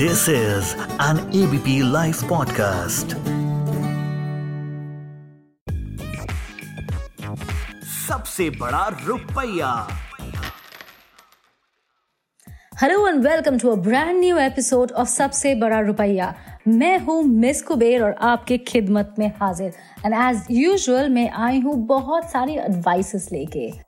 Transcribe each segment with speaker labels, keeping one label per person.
Speaker 1: This is an ABP Life podcast. सबसे बड़ा रुपया।
Speaker 2: Hello and welcome to a brand new episode of सबसे बड़ा रुपया। मैं हूँ मिस कुबेर और आपके खिदमत में हाजिर। एंड एज यूजुअल मैं आई हूँ बहुत सारी एडवाइसेस लेके।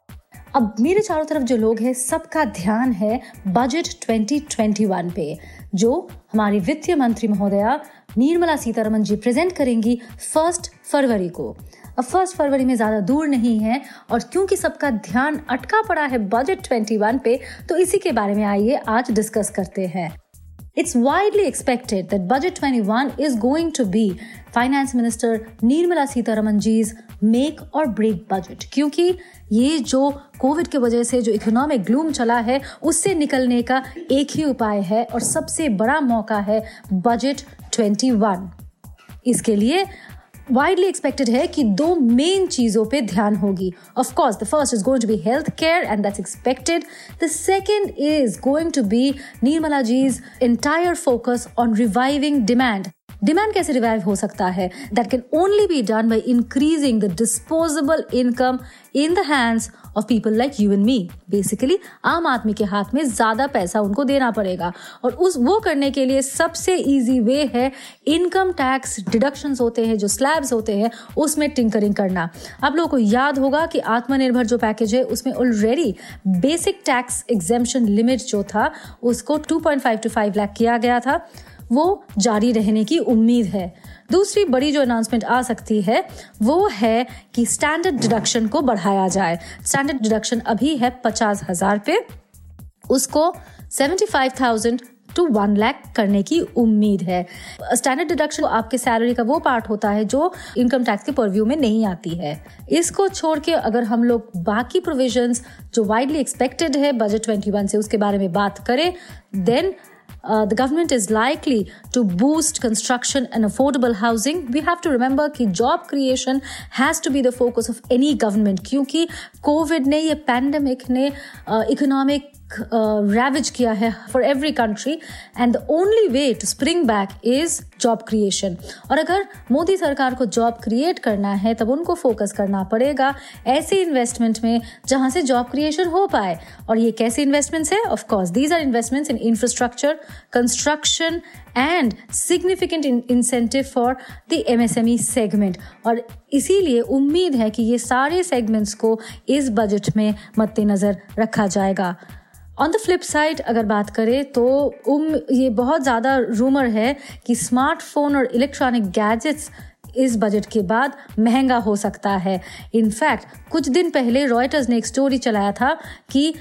Speaker 2: अब मेरे चारों तरफ़ जो लोग हैं, सबका ध्यान है बजट 2021 पे, जो हमारी वित्तीय मंत्री महोदया निर्मला सीतारमन जी प्रेजेंट करेंगी फ़र्स्ट फरवरी को। अब फ़र्स्ट फरवरी में ज़्यादा दूर नहीं है और क्योंकि सबका ध्यान अटका पड़ा है बजट 21 पे तो इसी के बारे में आइए आज डिस्कस करते हैं। It's widely expected that Budget 21 is going to be Finance Minister Nirmala Sitaramanji's make or break budget क्योंकि ये जो कोविड की वजह से जो इकोनॉमिक ग्लूम चला है उससे निकलने का एक ही उपाय है और सबसे बड़ा मौका है बजट 21 इसके लिए वाइडली एक्सपेक्टेड है कि दो मेन चीज़ों पे ध्यान होगी। Of course the first is going to be health care and that's expected the second is going to be Nirmala जीज entire focus on reviving demand demand कैसे रिवाइव हो सकता है? That can only be done by increasing the disposable income in the hands of people like you and me basically आम आदमी के हाथ में ज़्यादा पैसा उनको देना पड़ेगा। और उस वो करने के लिए सबसे ईजी वे है इनकम टैक्स डिडक्शन होते हैं, जो स्लैब्स होते हैं, उसमें टिंकरिंग करना। आप लोगों को याद होगा कि आत्मनिर्भर जो पैकेज है, उसमें already basic tax exemption limit जो था, उसको 2.5 टू 5 लाख किया गया था। वो जारी रहने की उम्मीद है। दूसरी बड़ी जो अनाउंसमेंट आ सकती है, वो है कि स्टैंडर्ड डिडक्शन को बढ़ाया जाए। स्टैंडर्ड डिडक्शन अभी है पचास हज़ार पे। उसको seventy five thousand to one lakh करने की उम्मीद है। स्टैंडर्ड डिडक्शन आपके सैलरी का वो पार्ट होता है जो इनकम टैक्स के परव्यू में नहीं आती है। इसको छोड़ के अगर हम लोग बाकी प्रोविजंस जो वाइडली एक्सपेक्टेड है बजट 21 से उसके बारे में बात करें then uh, the government is likely to boost construction and affordable housing we have to remember कि job creation has to be the focus of any government क्योंकि कोविड ने ये पैंडमिक ने इकोनॉमिक रैवेज किया है for every country and the only way to spring back is job creation और अगर मोदी सरकार को जॉब क्रिएट करना है तब उनको फोकस करना पड़ेगा ऐसे इन्वेस्टमेंट में जहाँ से जॉब क्रिएशन हो पाए। और ये कैसे इन्वेस्टमेंट्स है? Of course these are investments in infrastructure construction and significant incentive for the MSME segment और इसीलिए उम्मीद है कि ये सारे सेगमेंट्स को इस बजट में मद्देनजर रखा जाएगा। ऑन द फ्लिप साइड अगर बात करें तो उम, ये बहुत ज़्यादा रूमर है कि स्मार्टफ़ोन और इलेक्ट्रॉनिक गैजेट्स इस बजट के बाद महँगा हो सकता है। इनफैक्ट कुछ दिन पहले रॉयटर्स ने एक स्टोरी चलाया था कि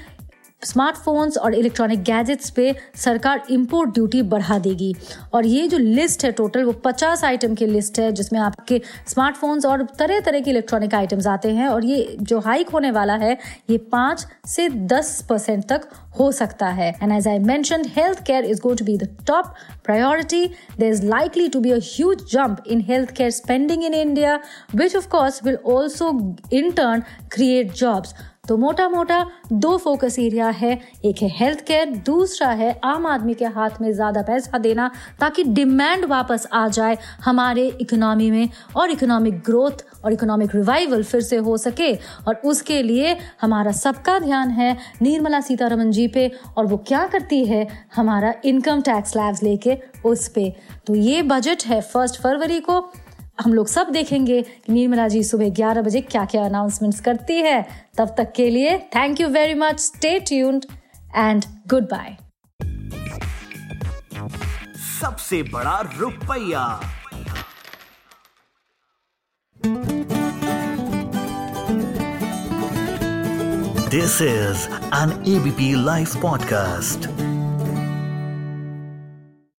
Speaker 2: स्मार्टफोन्स और इलेक्ट्रॉनिक गैजेट्स पे सरकार इंपोर्ट ड्यूटी बढ़ा देगी। और ये जो लिस्ट है टोटल वो पचास आइटम की लिस्ट है, जिसमें आपके स्मार्टफोन्स और तरह तरह के इलेक्ट्रॉनिक आइटम्स आते हैं, और ये जो हाइक होने वाला है, ये पाँच से दस परसेंट तक हो सकता है। And as I mention health care is going to be the top priority there is likely to be a huge jump in health care spending in India which of course will also in turn create jobs तो मोटा मोटा दो focus area है। एक है health care दूसरा है आम आदमी के हाथ में ज़्यादा पैसा देना ताकि डिमांड वापस आ जाए हमारे इकोनॉमी में और इकोनॉमिक ग्रोथ और इकोनॉमिक रिवाइवल फिर से हो सके। और उसके लिए हमारा सबका ध्यान है निर्मला सीतारमन जी पे और वो क्या करती है हमारा इनकम टैक्स लैब्स लेके उस पे। तो ये बजट है फ़र्स्ट फरवरी को। हम लोग सब देखेंगे कि निर्मला जी सुबह 11 बजे क्या क्या अनाउंसमेंट्स करती है। तब तक के लिए thank you very much stay tuned and goodbye
Speaker 1: सबसे बड़ा रुपया। This is an ABP live podcast